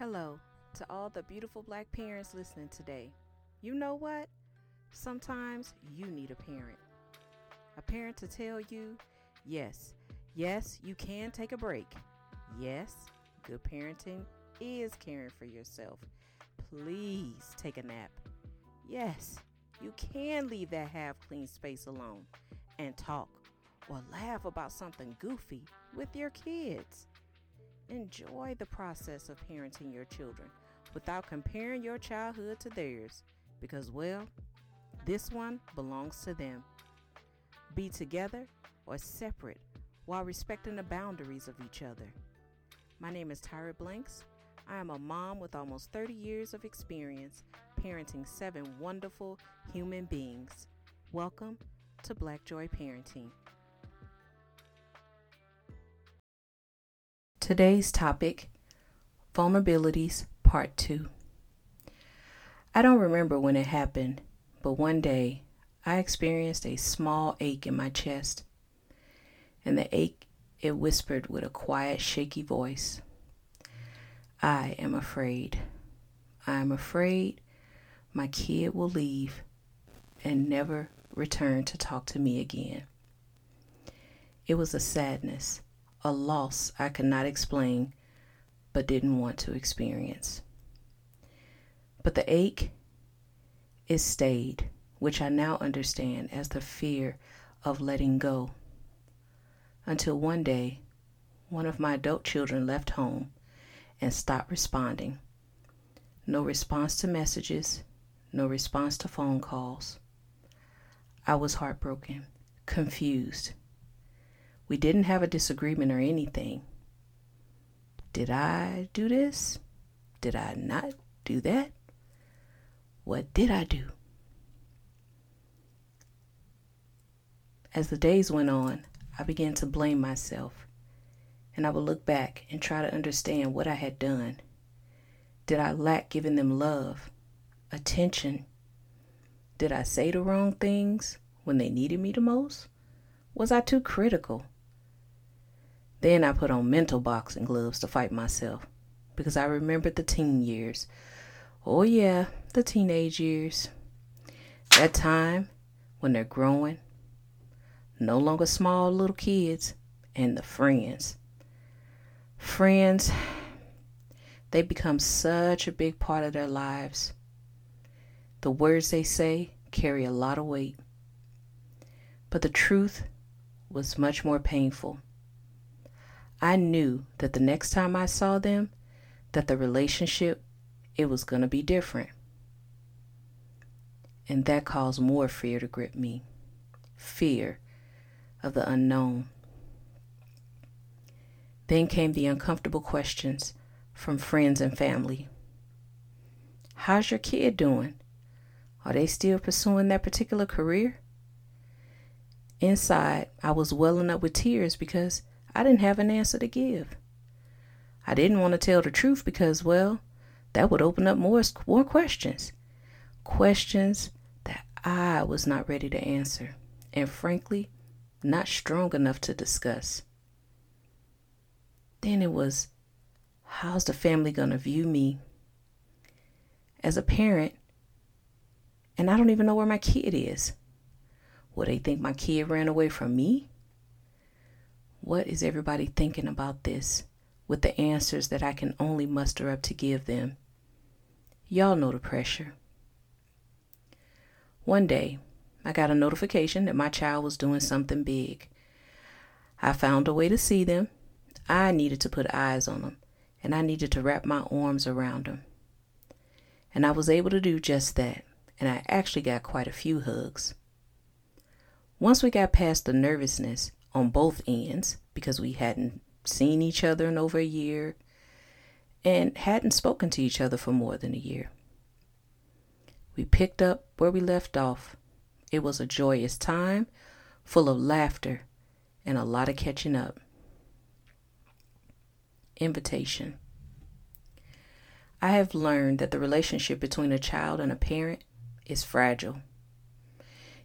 Hello to all the beautiful black parents listening today. You know what? Sometimes you need a parent. A parent to tell you, yes, yes, you can take a break. Yes, good parenting is caring for yourself. Please take a nap. Yes, you can leave that half clean space alone and talk or laugh about something goofy with your kids. Enjoy the process of parenting your children without comparing your childhood to theirs because, well, this one belongs to them. Be together or separate while respecting the boundaries of each other. My name is Tyra Blanks. I am a mom with almost 30 years of experience parenting seven wonderful human beings. Welcome to Black Joy Parenting. Today's topic Vulnerabilities Part 2. I don't remember when it happened, but one day I experienced a small ache in my chest. And the ache, it whispered with a quiet, shaky voice I am afraid. I am afraid my kid will leave and never return to talk to me again. It was a sadness a loss I could not explain but didn't want to experience. But the ache, it stayed, which I now understand as the fear of letting go. Until one day, one of my adult children left home and stopped responding. No response to messages, no response to phone calls. I was heartbroken, confused, we didn't have a disagreement or anything. Did I do this? Did I not do that? What did I do? As the days went on, I began to blame myself, and I would look back and try to understand what I had done. Did I lack giving them love, attention? Did I say the wrong things when they needed me the most? Was I too critical? Then I put on mental boxing gloves to fight myself because I remembered the teen years. Oh, yeah, the teenage years. That time when they're growing, no longer small little kids, and the friends. Friends, they become such a big part of their lives. The words they say carry a lot of weight. But the truth was much more painful. I knew that the next time I saw them, that the relationship it was going to be different. And that caused more fear to grip me. Fear of the unknown. Then came the uncomfortable questions from friends and family. How's your kid doing? Are they still pursuing that particular career? Inside, I was welling up with tears because I didn't have an answer to give. I didn't want to tell the truth because, well, that would open up more, more questions. Questions that I was not ready to answer, and frankly, not strong enough to discuss. Then it was, how's the family going to view me as a parent? And I don't even know where my kid is. Will they think my kid ran away from me? What is everybody thinking about this with the answers that I can only muster up to give them? Y'all know the pressure. One day, I got a notification that my child was doing something big. I found a way to see them. I needed to put eyes on them, and I needed to wrap my arms around them. And I was able to do just that, and I actually got quite a few hugs. Once we got past the nervousness, on both ends because we hadn't seen each other in over a year and hadn't spoken to each other for more than a year. We picked up where we left off. It was a joyous time, full of laughter and a lot of catching up. Invitation. I have learned that the relationship between a child and a parent is fragile.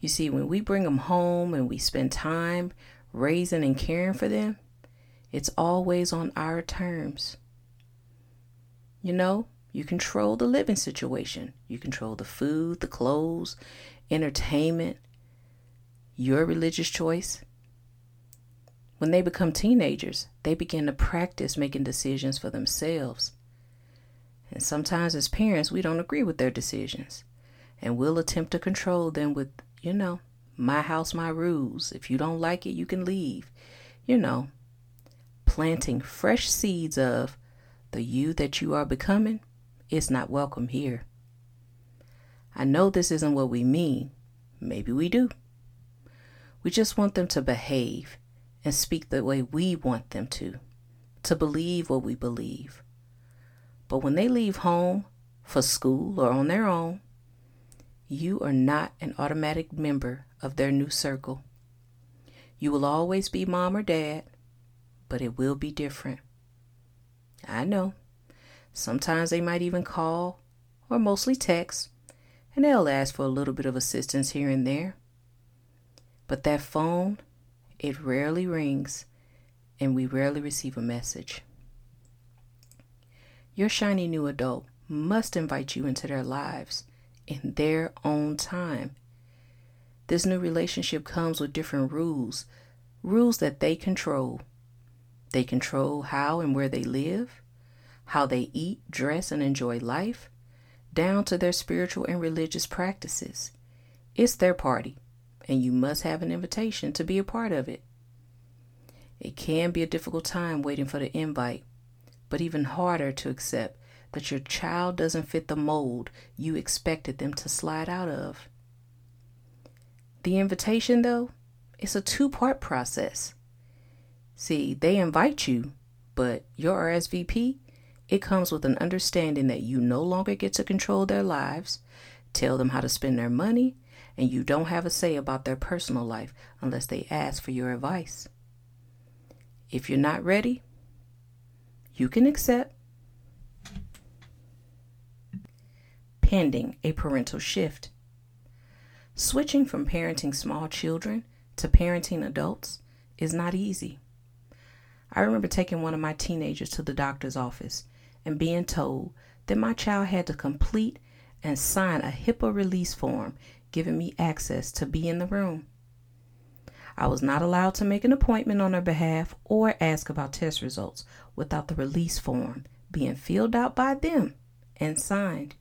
You see, when we bring them home and we spend time raising and caring for them, it's always on our terms. You know, you control the living situation, you control the food, the clothes, entertainment, your religious choice. When they become teenagers, they begin to practice making decisions for themselves. And sometimes, as parents, we don't agree with their decisions. And we'll attempt to control them with, you know, my house, my rules. If you don't like it, you can leave. You know, planting fresh seeds of the you that you are becoming is not welcome here. I know this isn't what we mean. Maybe we do. We just want them to behave and speak the way we want them to, to believe what we believe. But when they leave home for school or on their own, you are not an automatic member of their new circle. You will always be mom or dad, but it will be different. I know. Sometimes they might even call or mostly text, and they'll ask for a little bit of assistance here and there. But that phone, it rarely rings, and we rarely receive a message. Your shiny new adult must invite you into their lives in their own time. This new relationship comes with different rules, rules that they control. They control how and where they live, how they eat, dress, and enjoy life, down to their spiritual and religious practices. It's their party, and you must have an invitation to be a part of it. It can be a difficult time waiting for the invite, but even harder to accept that your child doesn't fit the mold you expected them to slide out of. The invitation, though, it's a two part process. See, they invite you, but your RSVP it comes with an understanding that you no longer get to control their lives, tell them how to spend their money, and you don't have a say about their personal life unless they ask for your advice. If you're not ready, you can accept. Pending a parental shift. Switching from parenting small children to parenting adults is not easy. I remember taking one of my teenagers to the doctor's office and being told that my child had to complete and sign a HIPAA release form giving me access to be in the room. I was not allowed to make an appointment on her behalf or ask about test results without the release form being filled out by them and signed.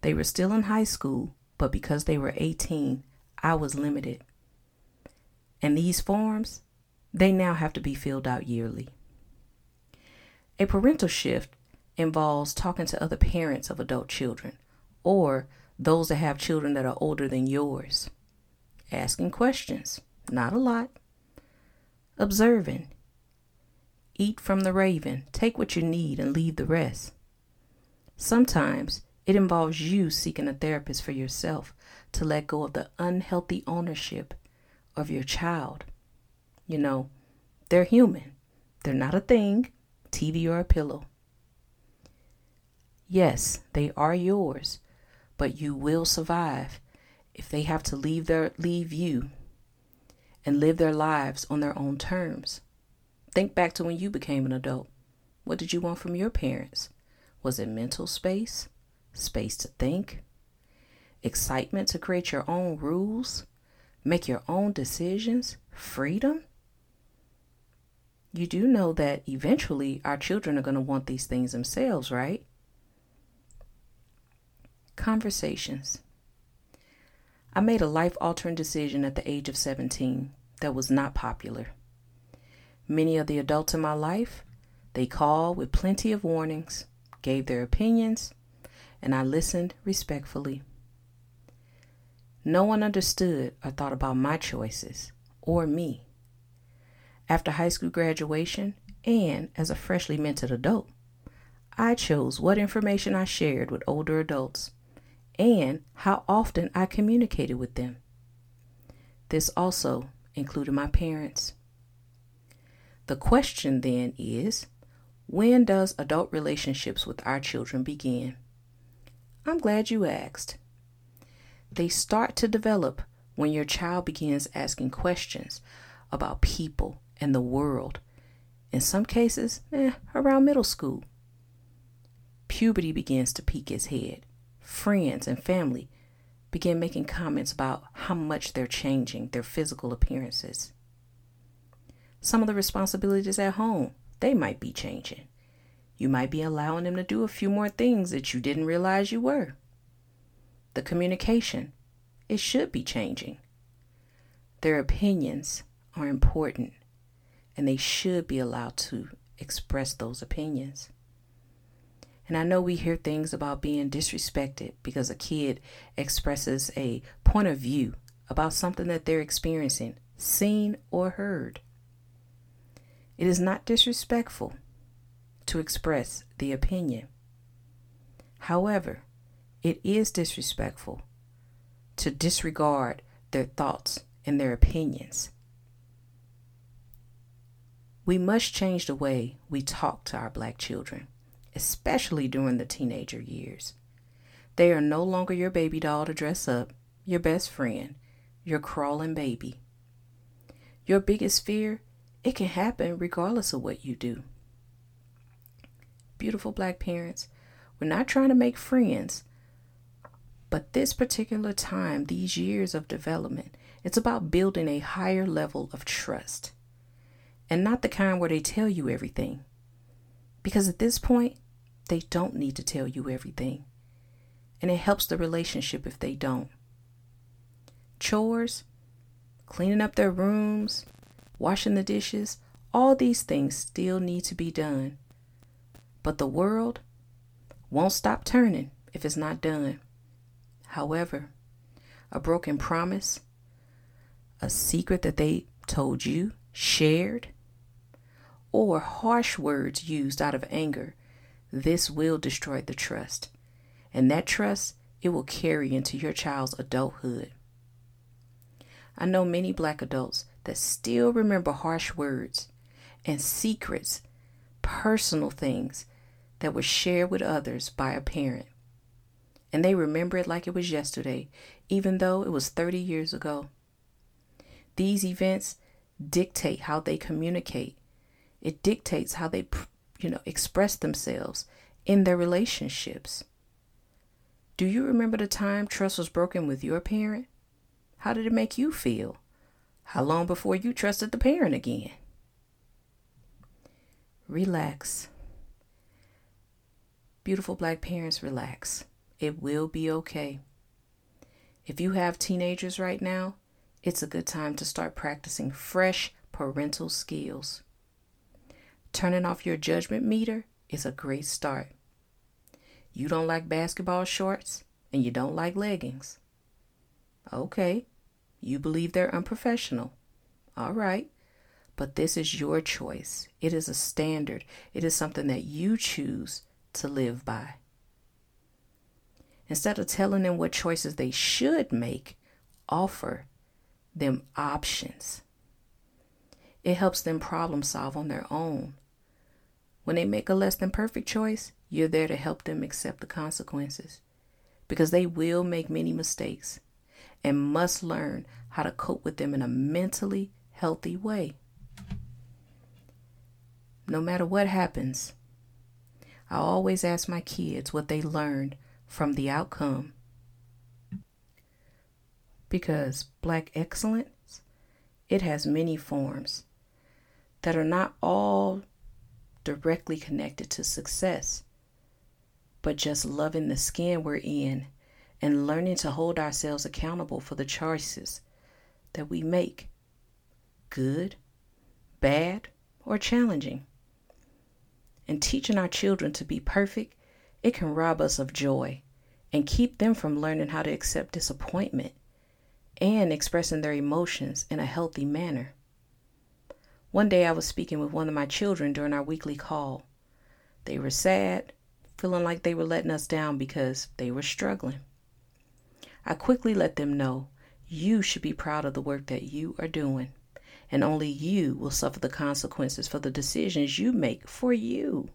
They were still in high school, but because they were 18, I was limited. And these forms, they now have to be filled out yearly. A parental shift involves talking to other parents of adult children or those that have children that are older than yours. Asking questions, not a lot. Observing. Eat from the raven, take what you need and leave the rest. Sometimes it involves you seeking a therapist for yourself to let go of the unhealthy ownership of your child. You know, they're human, they're not a thing, TV or a pillow. Yes, they are yours, but you will survive if they have to leave their leave you and live their lives on their own terms. Think back to when you became an adult. What did you want from your parents? Was it mental space, space to think, excitement to create your own rules, make your own decisions, freedom? you do know that eventually our children are going to want these things themselves, right? Conversations. I made a life altering decision at the age of 17 that was not popular. Many of the adults in my life, they called with plenty of warnings, gave their opinions, and I listened respectfully. No one understood or thought about my choices or me after high school graduation and as a freshly minted adult. I chose what information I shared with older adults and how often I communicated with them. This also included my parents. The question then is when does adult relationships with our children begin? I'm glad you asked. They start to develop when your child begins asking questions about people and the world. In some cases, eh, around middle school. puberty begins to peek its head. Friends and family begin making comments about how much they're changing their physical appearances. Some of the responsibilities at home, they might be changing. You might be allowing them to do a few more things that you didn't realize you were. The communication, it should be changing. Their opinions are important and they should be allowed to express those opinions. And I know we hear things about being disrespected because a kid expresses a point of view about something that they're experiencing, seen, or heard. It is not disrespectful to express the opinion. However, it is disrespectful to disregard their thoughts and their opinions. We must change the way we talk to our black children, especially during the teenager years. They are no longer your baby doll to dress up, your best friend, your crawling baby. Your biggest fear, it can happen regardless of what you do. Beautiful black parents, we're not trying to make friends, but this particular time, these years of development, it's about building a higher level of trust and not the kind where they tell you everything. Because at this point, they don't need to tell you everything. And it helps the relationship if they don't. Chores, cleaning up their rooms, washing the dishes, all these things still need to be done. But the world won't stop turning if it's not done. However, a broken promise, a secret that they told you, shared, or harsh words used out of anger, this will destroy the trust. And that trust, it will carry into your child's adulthood. I know many black adults that still remember harsh words and secrets, personal things that were shared with others by a parent. And they remember it like it was yesterday, even though it was 30 years ago. These events dictate how they communicate it dictates how they, you know, express themselves in their relationships. Do you remember the time trust was broken with your parent? How did it make you feel? How long before you trusted the parent again? Relax. Beautiful black parents, relax. It will be okay. If you have teenagers right now, it's a good time to start practicing fresh parental skills. Turning off your judgment meter is a great start. You don't like basketball shorts and you don't like leggings. Okay, you believe they're unprofessional. All right, but this is your choice. It is a standard, it is something that you choose to live by. Instead of telling them what choices they should make, offer them options. It helps them problem solve on their own when they make a less than perfect choice, you're there to help them accept the consequences because they will make many mistakes and must learn how to cope with them in a mentally healthy way. No matter what happens, I always ask my kids what they learned from the outcome. Because black excellence, it has many forms that are not all directly connected to success, but just loving the skin we're in and learning to hold ourselves accountable for the choices that we make good, bad, or challenging. And teaching our children to be perfect, it can rob us of joy and keep them from learning how to accept disappointment and expressing their emotions in a healthy manner. One day I was speaking with one of my children during our weekly call. They were sad, feeling like they were letting us down because they were struggling. I quickly let them know you should be proud of the work that you are doing, and only you will suffer the consequences for the decisions you make for you.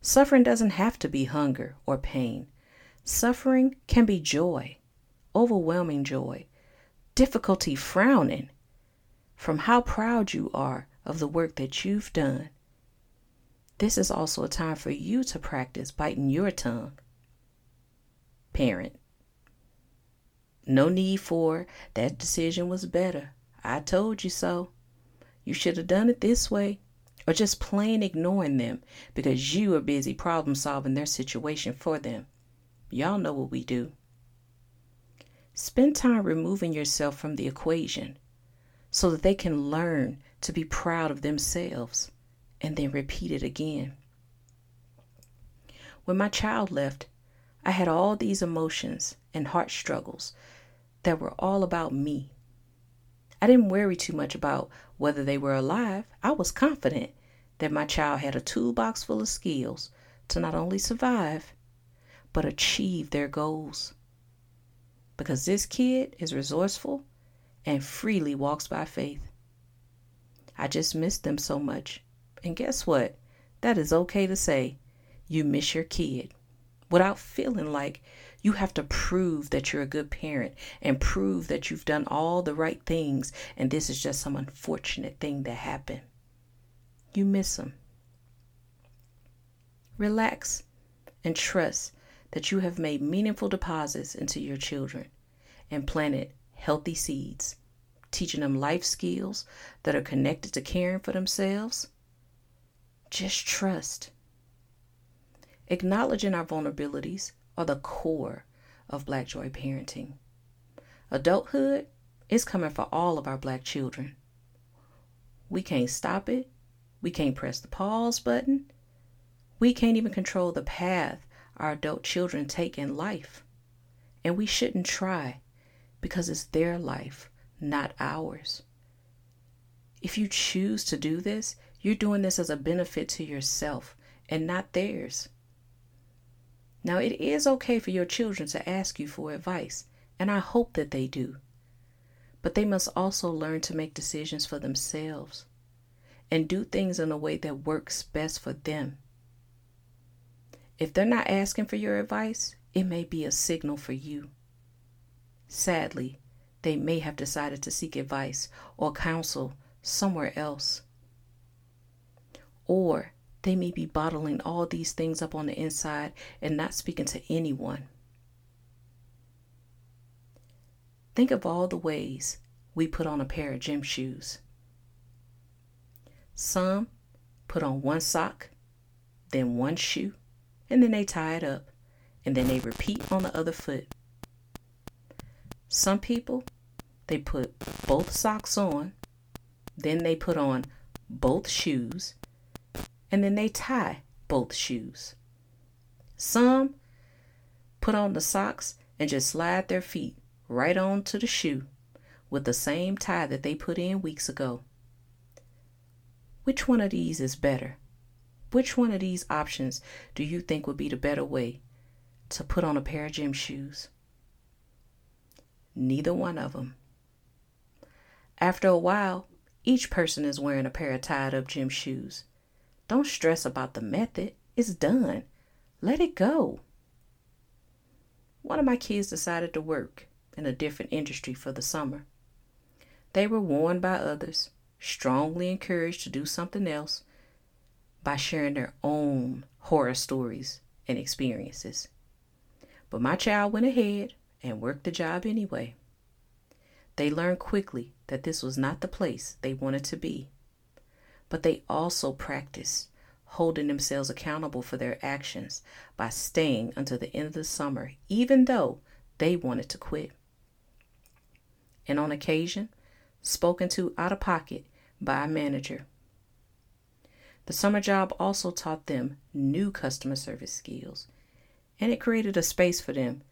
Suffering doesn't have to be hunger or pain. Suffering can be joy, overwhelming joy, difficulty frowning, from how proud you are of the work that you've done. this is also a time for you to practice biting your tongue. Parent. No need for that decision was better. I told you so. You should have done it this way. Or just plain ignoring them because you are busy problem solving their situation for them. Y'all know what we do. Spend time removing yourself from the equation so that they can learn to be proud of themselves and then repeat it again. When my child left, I had all these emotions and heart struggles that were all about me. I didn't worry too much about whether they were alive. I was confident that my child had a toolbox full of skills to not only survive, but achieve their goals. Because this kid is resourceful and freely walks by faith. I just miss them so much. And guess what? That is okay to say. You miss your kid without feeling like you have to prove that you're a good parent and prove that you've done all the right things and this is just some unfortunate thing that happened. You miss them. Relax and trust that you have made meaningful deposits into your children and planted healthy seeds, teaching them life skills that are connected to caring for themselves. Just trust. Acknowledging our vulnerabilities are the core of Black Joy parenting. Adulthood is coming for all of our black children. We can't stop it. We can't press the pause button. We can't even control the path our adult children take in life. And we shouldn't try because it's their life, not ours. If you choose to do this, you're doing this as a benefit to yourself and not theirs. Now, it is okay for your children to ask you for advice, and I hope that they do. But they must also learn to make decisions for themselves and do things in a way that works best for them. If they're not asking for your advice, it may be a signal for you. Sadly, they may have decided to seek advice or counsel somewhere else. Or they may be bottling all these things up on the inside and not speaking to anyone. Think of all the ways we put on a pair of gym shoes. Some put on one sock, then one shoe, and then they tie it up, and then they repeat on the other foot. Some people, they put both socks on, then they put on both shoes, and then they tie both shoes. Some put on the socks and just slide their feet right onto the shoe with the same tie that they put in weeks ago. Which one of these is better? Which one of these options do you think would be the better way to put on a pair of gym shoes? Neither one of them. After a while, each person is wearing a pair of tied up gym shoes. Don't stress about the method. It's done. Let it go. One of my kids decided to work in a different industry for the summer. They were warned by others, strongly encouraged to do something else by sharing their own horror stories and experiences. But my child went ahead and worked the job anyway. They learned quickly that this was not the place they wanted to be but they also practice holding themselves accountable for their actions by staying until the end of the summer, even though they wanted to quit. And on occasion, spoken to out of pocket by a manager. The summer job also taught them new customer service skills, and it created a space for them,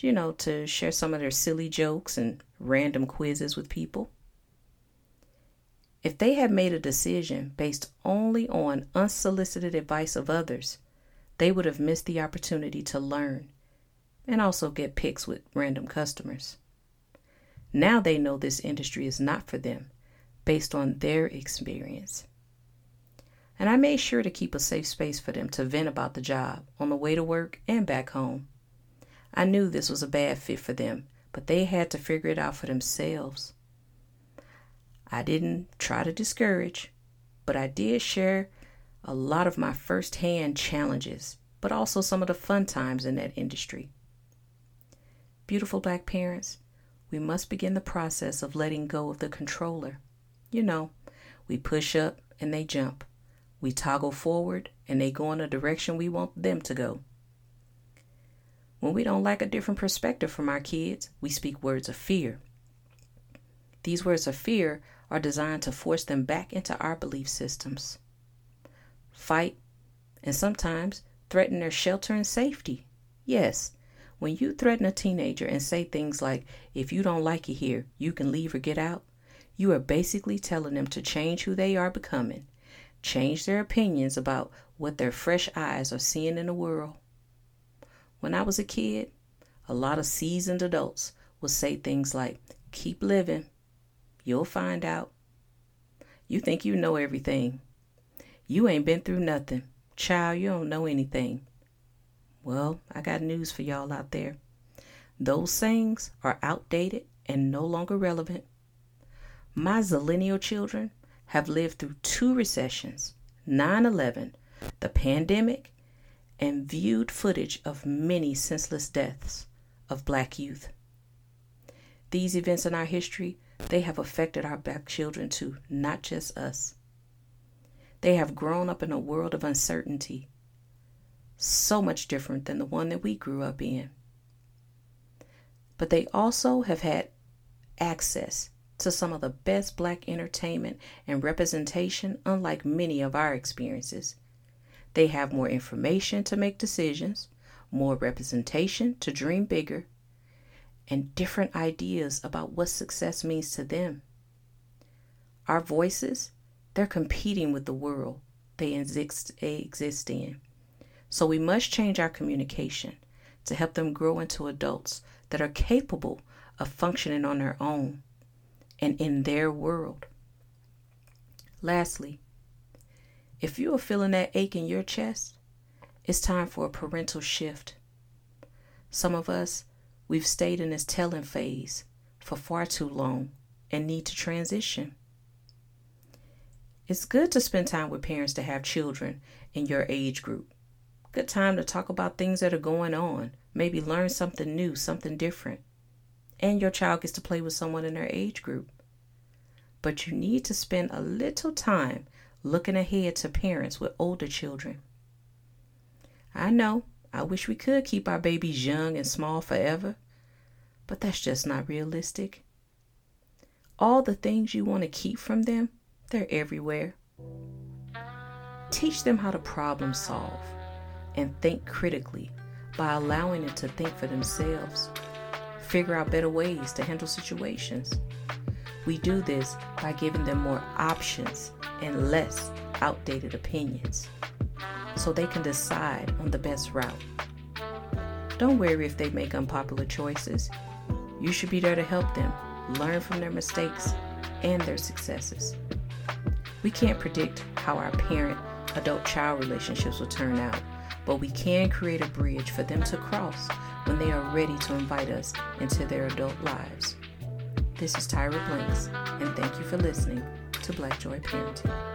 you know, to share some of their silly jokes and random quizzes with people. If they had made a decision based only on unsolicited advice of others, they would have missed the opportunity to learn and also get picks with random customers. Now they know this industry is not for them based on their experience. And I made sure to keep a safe space for them to vent about the job on the way to work and back home. I knew this was a bad fit for them, but they had to figure it out for themselves. I didn't try to discourage, but I did share a lot of my first-hand challenges, but also some of the fun times in that industry. Beautiful black parents, we must begin the process of letting go of the controller. You know, we push up and they jump. We toggle forward and they go in the direction we want them to go. When we don't like a different perspective from our kids, we speak words of fear. These words of fear are designed to force them back into our belief systems, fight, and sometimes threaten their shelter and safety. Yes, when you threaten a teenager and say things like, if you don't like it here, you can leave or get out, you are basically telling them to change who they are becoming, change their opinions about what their fresh eyes are seeing in the world. When I was a kid, a lot of seasoned adults would say things like, keep living, you'll find out. You think you know everything. You ain't been through nothing. Child, you don't know anything. Well, I got news for y'all out there. Those sayings are outdated and no longer relevant. My zillennial children have lived through two recessions 9 11, the pandemic, and viewed footage of many senseless deaths of black youth. These events in our history, they have affected our black children too, not just us. They have grown up in a world of uncertainty, so much different than the one that we grew up in. But they also have had access to some of the best black entertainment and representation, unlike many of our experiences. They have more information to make decisions, more representation to dream bigger, and different ideas about what success means to them. Our voices, they're competing with the world they exist, exist in. So we must change our communication to help them grow into adults that are capable of functioning on their own and in their world. Lastly, if you are feeling that ache in your chest, it's time for a parental shift. Some of us, we've stayed in this telling phase for far too long and need to transition. It's good to spend time with parents to have children in your age group. Good time to talk about things that are going on, maybe learn something new, something different and your child gets to play with someone in their age group. But you need to spend a little time looking ahead to parents with older children. I know, I wish we could keep our babies young and small forever, but that's just not realistic. All the things you want to keep from them, they're everywhere. Teach them how to problem solve and think critically by allowing them to think for themselves figure out better ways to handle situations. We do this by giving them more options and less outdated opinions so they can decide on the best route. Don't worry if they make unpopular choices. You should be there to help them learn from their mistakes and their successes. We can't predict how our parent adult child relationships will turn out, but we can create a bridge for them to cross when they are ready to invite us into their adult lives. This is Tyra Blanks, and thank you for listening to Black Joy Parenting.